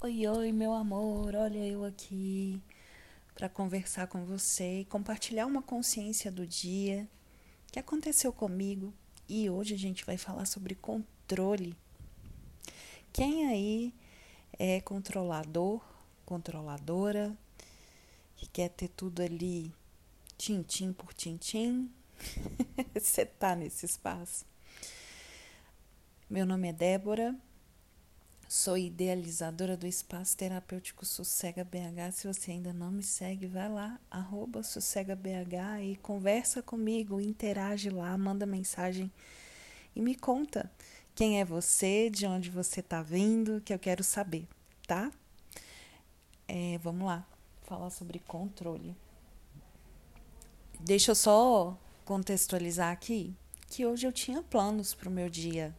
Oi, oi, meu amor, olha eu aqui para conversar com você e compartilhar uma consciência do dia que aconteceu comigo e hoje a gente vai falar sobre controle. Quem aí é controlador, controladora, que quer ter tudo ali tintim por tintim? Você tá nesse espaço. Meu nome é Débora Sou idealizadora do Espaço Terapêutico Sossega BH. Se você ainda não me segue, vai lá, arroba Sossega BH e conversa comigo, interage lá, manda mensagem e me conta quem é você, de onde você está vindo, que eu quero saber, tá? É, vamos lá, falar sobre controle. Deixa eu só contextualizar aqui que hoje eu tinha planos para o meu dia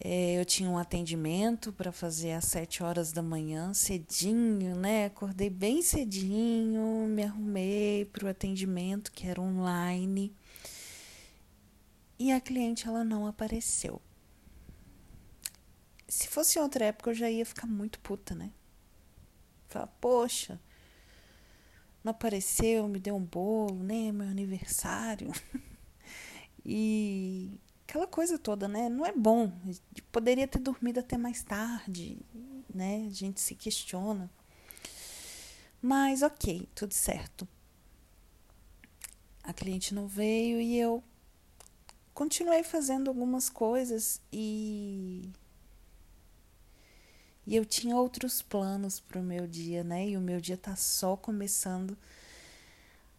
eu tinha um atendimento para fazer às sete horas da manhã, cedinho, né? Acordei bem cedinho, me arrumei para o atendimento, que era online. E a cliente ela não apareceu. Se fosse outra época, eu já ia ficar muito puta, né? Falar, poxa, não apareceu, me deu um bolo, né? Meu aniversário. e aquela coisa toda, né? Não é bom. Poderia ter dormido até mais tarde, né? A gente se questiona. Mas ok, tudo certo. A cliente não veio e eu continuei fazendo algumas coisas e e eu tinha outros planos para o meu dia, né? E o meu dia tá só começando.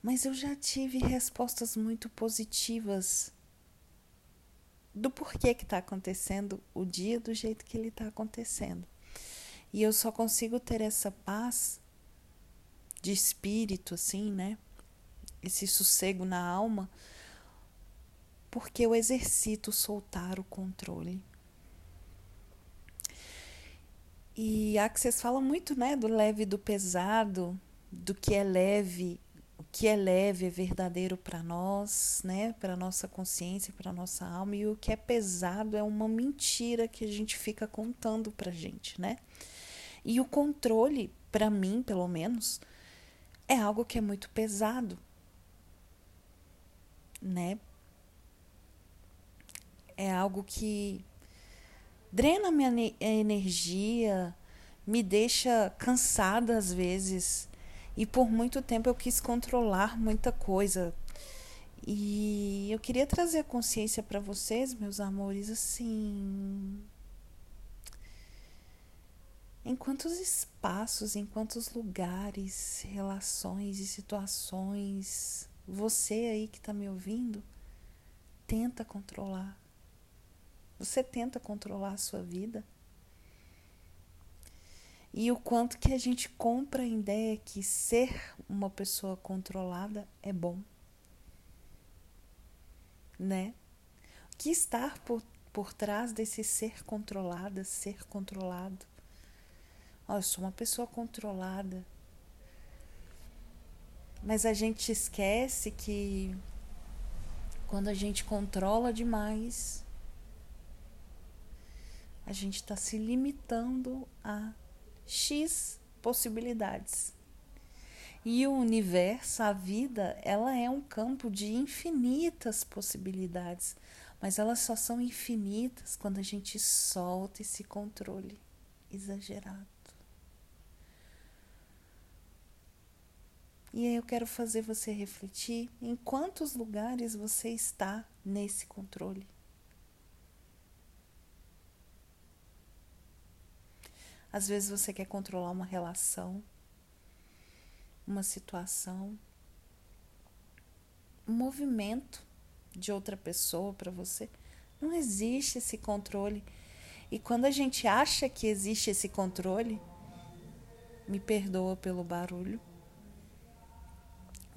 Mas eu já tive respostas muito positivas do porquê que está acontecendo o dia do jeito que ele está acontecendo. E eu só consigo ter essa paz de espírito, assim, né? Esse sossego na alma, porque eu exercito soltar o controle. E Axis fala muito, né, do leve e do pesado, do que é leve que é leve é verdadeiro para nós, né? Para nossa consciência, para nossa alma, e o que é pesado é uma mentira que a gente fica contando para gente, né? E o controle, para mim, pelo menos, é algo que é muito pesado, né? É algo que drena minha energia, me deixa cansada às vezes e por muito tempo eu quis controlar muita coisa. E eu queria trazer a consciência para vocês, meus amores, assim. Em quantos espaços, em quantos lugares, relações e situações você aí que está me ouvindo tenta controlar? Você tenta controlar a sua vida? E o quanto que a gente compra a ideia que ser uma pessoa controlada é bom. Né? O que estar por, por trás desse ser controlada, ser controlado? Oh, eu sou uma pessoa controlada. Mas a gente esquece que quando a gente controla demais, a gente está se limitando a X possibilidades. E o universo, a vida, ela é um campo de infinitas possibilidades, mas elas só são infinitas quando a gente solta esse controle exagerado. E aí eu quero fazer você refletir em quantos lugares você está nesse controle. Às vezes você quer controlar uma relação, uma situação, um movimento de outra pessoa para você. Não existe esse controle. E quando a gente acha que existe esse controle, me perdoa pelo barulho.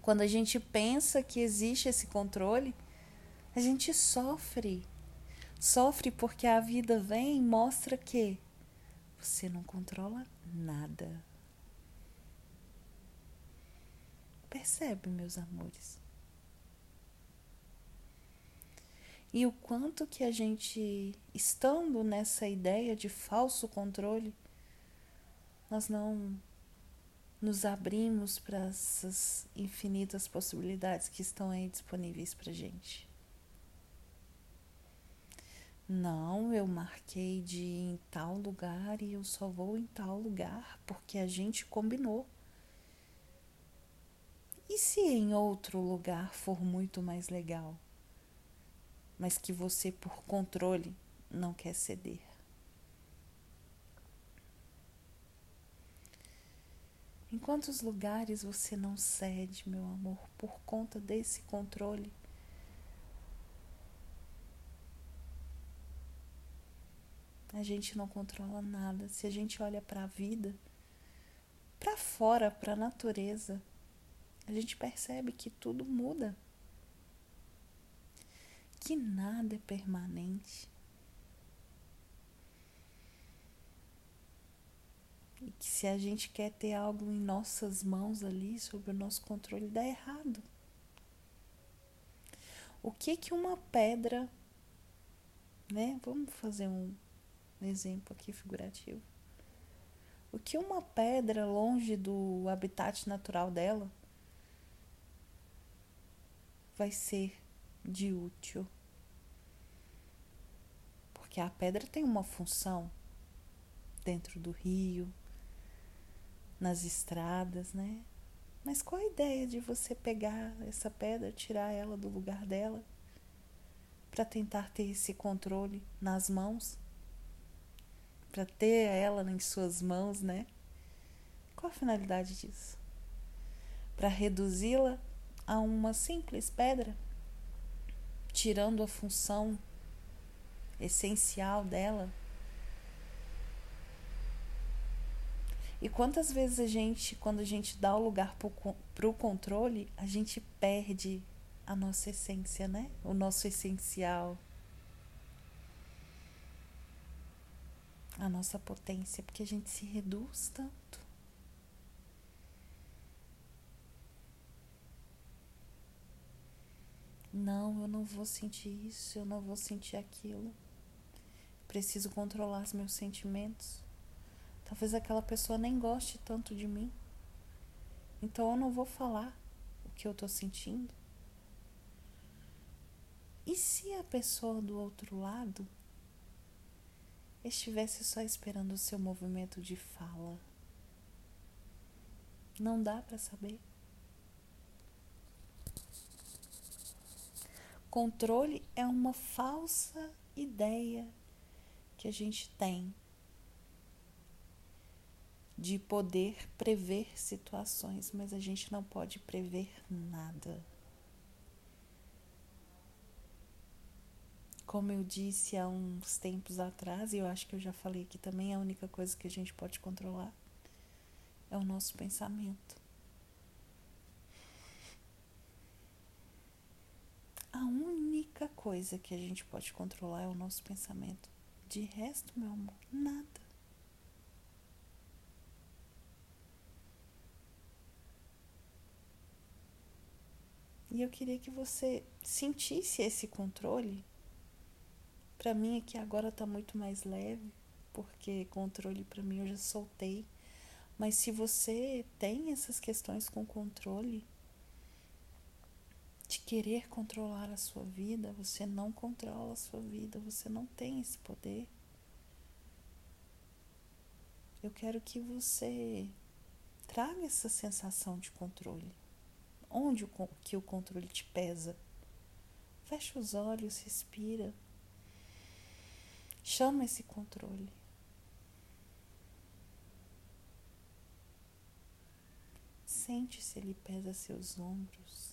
Quando a gente pensa que existe esse controle, a gente sofre. Sofre porque a vida vem e mostra que você não controla nada. Percebe, meus amores? E o quanto que a gente, estando nessa ideia de falso controle, nós não nos abrimos para essas infinitas possibilidades que estão aí disponíveis para gente. Não, eu marquei de ir em tal lugar e eu só vou em tal lugar porque a gente combinou. E se em outro lugar for muito mais legal, mas que você, por controle, não quer ceder? Em quantos lugares você não cede, meu amor, por conta desse controle? A gente não controla nada. Se a gente olha para a vida, para fora, para a natureza, a gente percebe que tudo muda. Que nada é permanente. E que se a gente quer ter algo em nossas mãos ali, sob o nosso controle, dá errado. O que que uma pedra, né? Vamos fazer um exemplo aqui figurativo. O que uma pedra longe do habitat natural dela vai ser de útil? Porque a pedra tem uma função dentro do rio, nas estradas, né? Mas qual a ideia de você pegar essa pedra, tirar ela do lugar dela, para tentar ter esse controle nas mãos? Para ter ela em suas mãos, né? Qual a finalidade disso? Para reduzi-la a uma simples pedra, tirando a função essencial dela E quantas vezes a gente, quando a gente dá o lugar para o controle, a gente perde a nossa essência, né? O nosso essencial. A nossa potência, porque a gente se reduz tanto. Não, eu não vou sentir isso, eu não vou sentir aquilo. Preciso controlar os meus sentimentos. Talvez aquela pessoa nem goste tanto de mim. Então eu não vou falar o que eu tô sentindo. E se a pessoa do outro lado estivesse só esperando o seu movimento de fala? Não dá para saber. Controle é uma falsa ideia que a gente tem de poder prever situações, mas a gente não pode prever nada. Como eu disse há uns tempos atrás, e eu acho que eu já falei aqui também, a única coisa que a gente pode controlar é o nosso pensamento. A única coisa que a gente pode controlar é o nosso pensamento. De resto, meu amor, nada. E eu queria que você sentisse esse controle. Para mim aqui agora tá muito mais leve, porque controle para mim eu já soltei. Mas se você tem essas questões com controle, de querer controlar a sua vida, você não controla a sua vida, você não tem esse poder. Eu quero que você traga essa sensação de controle onde o, que o controle te pesa. Fecha os olhos, respira. Chama esse controle. Sente se ele pesa seus ombros.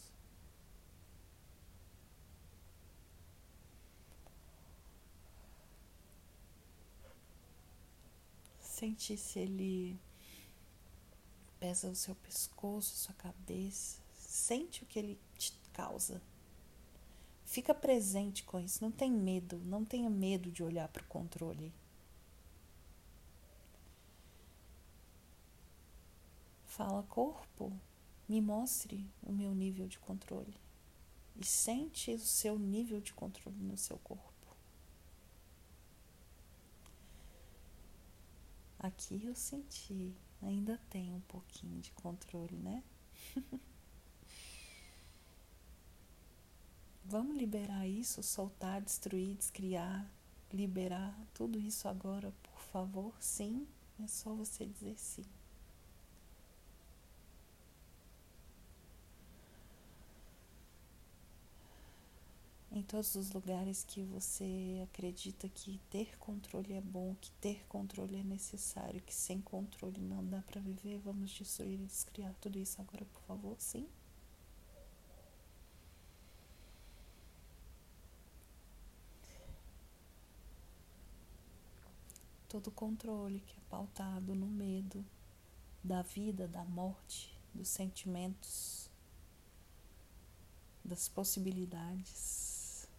Sente se ele pesa o seu pescoço, sua cabeça. Sente o que ele te causa. Fica presente com isso. Não tem medo. Não tenha medo de olhar para o controle. Fala, corpo, me mostre o meu nível de controle. E sente o seu nível de controle no seu corpo. Aqui eu senti. ainda tem um pouquinho de controle, né? Vamos liberar isso, soltar, destruir, descriar, liberar tudo isso agora, por favor? Sim, é só você dizer sim. em todos os lugares que você acredita que ter controle é bom, que ter controle é necessário, que sem controle não dá para viver, vamos destruir e descriar tudo isso agora, por favor, sim? Todo controle que é pautado no medo da vida, da morte, dos sentimentos, das possibilidades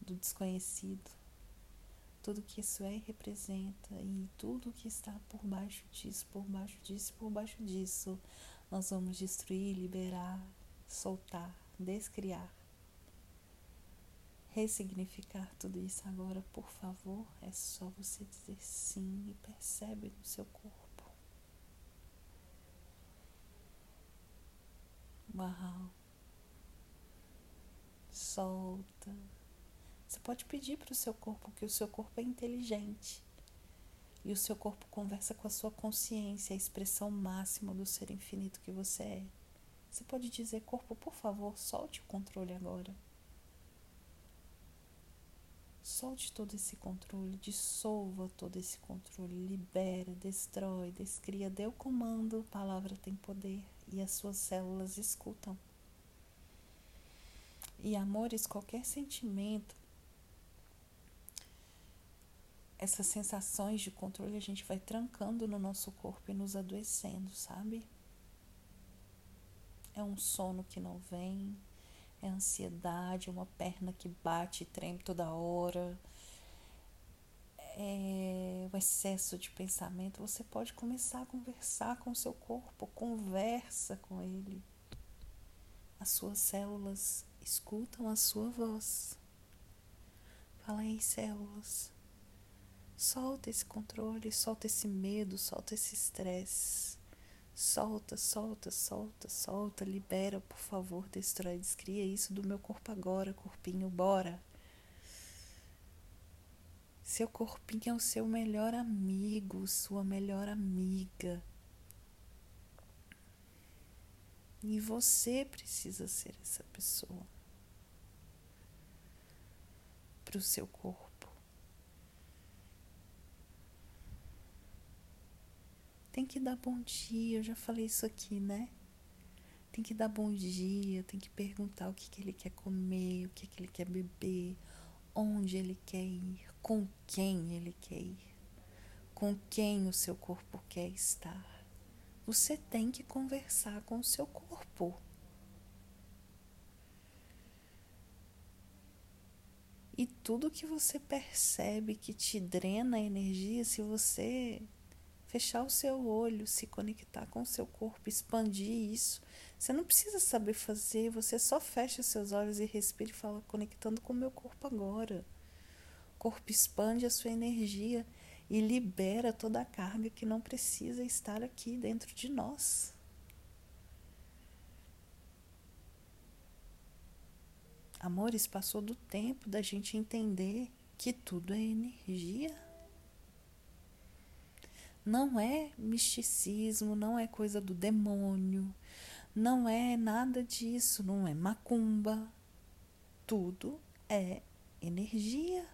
do desconhecido, tudo que isso é e representa e tudo que está por baixo disso, por baixo disso, por baixo disso, nós vamos destruir, liberar, soltar, descriar, ressignificar tudo isso agora, por favor, é só você dizer sim e percebe no seu corpo. Uau. Solta. Você pode pedir para o seu corpo que o seu corpo é inteligente. E o seu corpo conversa com a sua consciência, a expressão máxima do ser infinito que você é. Você pode dizer, corpo, por favor, solte o controle agora. Solte todo esse controle, dissolva todo esse controle, libera, destrói, descria, dê o comando, palavra tem poder e as suas células escutam. E amores, qualquer sentimento essas sensações de controle a gente vai trancando no nosso corpo e nos adoecendo, sabe? É um sono que não vem, é ansiedade, é uma perna que bate e treme toda hora, é o excesso de pensamento. Você pode começar a conversar com o seu corpo, conversa com ele. As suas células escutam a sua voz. Fala aí, células. Solta esse controle, solta esse medo, solta esse estresse. Solta, solta, solta, solta, libera, por favor, destrói, descria isso do meu corpo agora, corpinho, bora. Seu corpinho é o seu melhor amigo, sua melhor amiga. E você precisa ser essa pessoa para o seu corpo. Tem que dar bom dia, eu já falei isso aqui, né? Tem que dar bom dia, tem que perguntar o que, que ele quer comer, o que, que ele quer beber, onde ele quer ir, com quem ele quer ir, com quem o seu corpo quer estar. Você tem que conversar com o seu corpo. E tudo que você percebe que te drena a energia, se você fechar o seu olho, se conectar com o seu corpo, expandir isso. Você não precisa saber fazer, você só fecha seus olhos e respira e fala conectando com o meu corpo agora. O corpo expande a sua energia e libera toda a carga que não precisa estar aqui dentro de nós. Amores, passou do tempo da gente entender que tudo é energia. Não é misticismo, não é coisa do demônio, não é nada disso, não é macumba. Tudo é energia.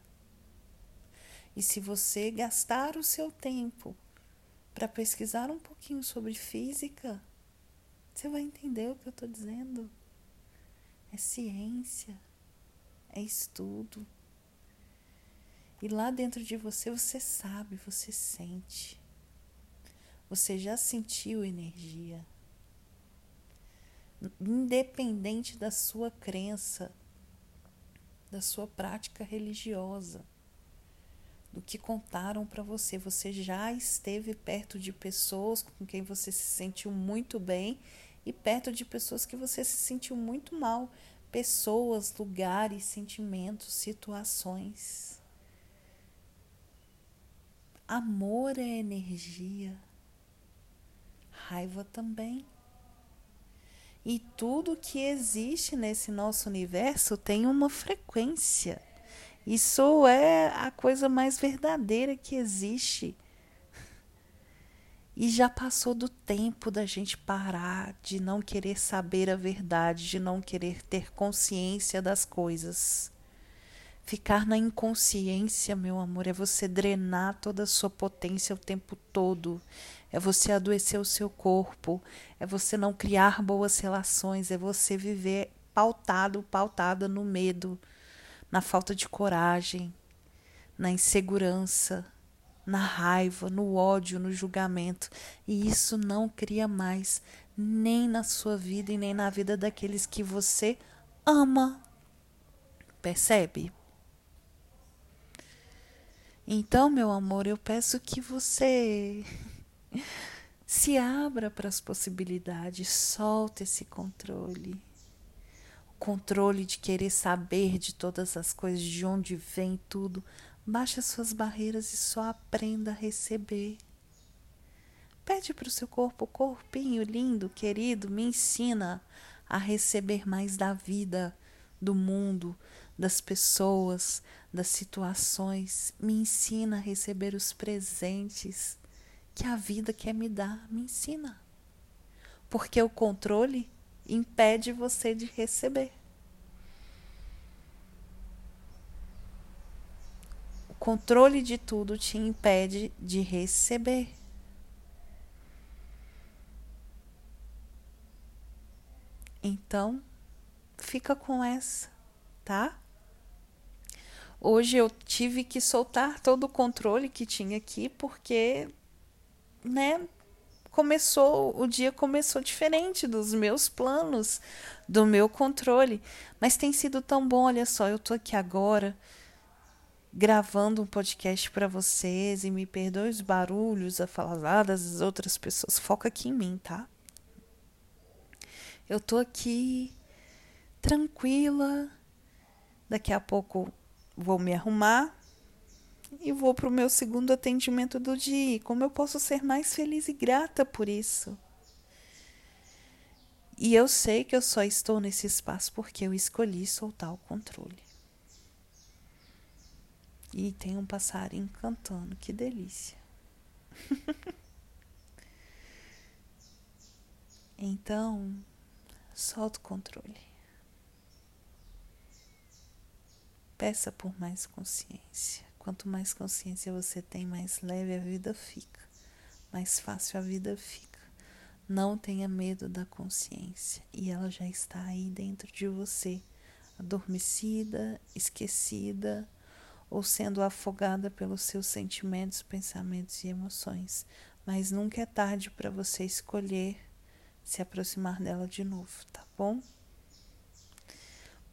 E se você gastar o seu tempo para pesquisar um pouquinho sobre física, você vai entender o que eu estou dizendo. É ciência, é estudo. E lá dentro de você, você sabe, você sente. Você já sentiu energia. Independente da sua crença, da sua prática religiosa, do que contaram para você, você já esteve perto de pessoas com quem você se sentiu muito bem e perto de pessoas que você se sentiu muito mal, pessoas, lugares, sentimentos, situações. Amor é energia. Raiva também. E tudo que existe nesse nosso universo tem uma frequência. Isso é a coisa mais verdadeira que existe. E já passou do tempo da gente parar de não querer saber a verdade, de não querer ter consciência das coisas. Ficar na inconsciência, meu amor, é você drenar toda a sua potência o tempo todo. É você adoecer o seu corpo, é você não criar boas relações, é você viver pautado, pautada no medo, na falta de coragem, na insegurança, na raiva, no ódio, no julgamento. E isso não cria mais nem na sua vida e nem na vida daqueles que você ama. Percebe? Então, meu amor, eu peço que você se abra para as possibilidades, solta esse controle. O controle de querer saber de todas as coisas, de onde vem tudo. Baixe as suas barreiras e só aprenda a receber. Pede para o seu corpo, corpinho lindo, querido, me ensina a receber mais da vida, do mundo, das pessoas, das situações. Me ensina a receber os presentes que a vida quer me dar. Me ensina. Porque o controle impede você de receber. O controle de tudo te impede de receber. Então, fica com essa, tá? Hoje eu tive que soltar todo o controle que tinha aqui, porque, né, começou, o dia começou diferente dos meus planos, do meu controle. Mas tem sido tão bom, olha só, eu tô aqui agora gravando um podcast para vocês e me perdoe os barulhos, a faladas das outras pessoas. Foca aqui em mim, tá? Eu tô aqui tranquila. Daqui a pouco vou me arrumar e vou para o meu segundo atendimento do dia. Como eu posso ser mais feliz e grata por isso? E eu sei que eu só estou nesse espaço porque eu escolhi soltar o controle. E tem um passarinho cantando, que delícia. então, solta o controle. Peça por mais consciência. Quanto mais consciência você tem, mais leve a vida fica, mais fácil a vida fica. Não tenha medo da consciência, e ela já está aí dentro de você, adormecida, esquecida ou sendo afogada pelos seus sentimentos, pensamentos e emoções. Mas nunca é tarde para você escolher se aproximar dela de novo, tá bom?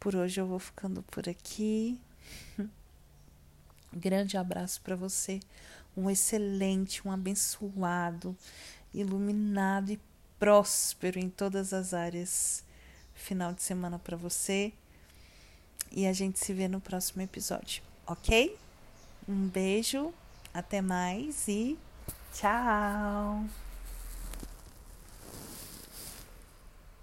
Por hoje eu vou ficando por aqui. Grande abraço para você. Um excelente, um abençoado, iluminado e próspero em todas as áreas. Final de semana para você. E a gente se vê no próximo episódio, ok? Um beijo, até mais e tchau!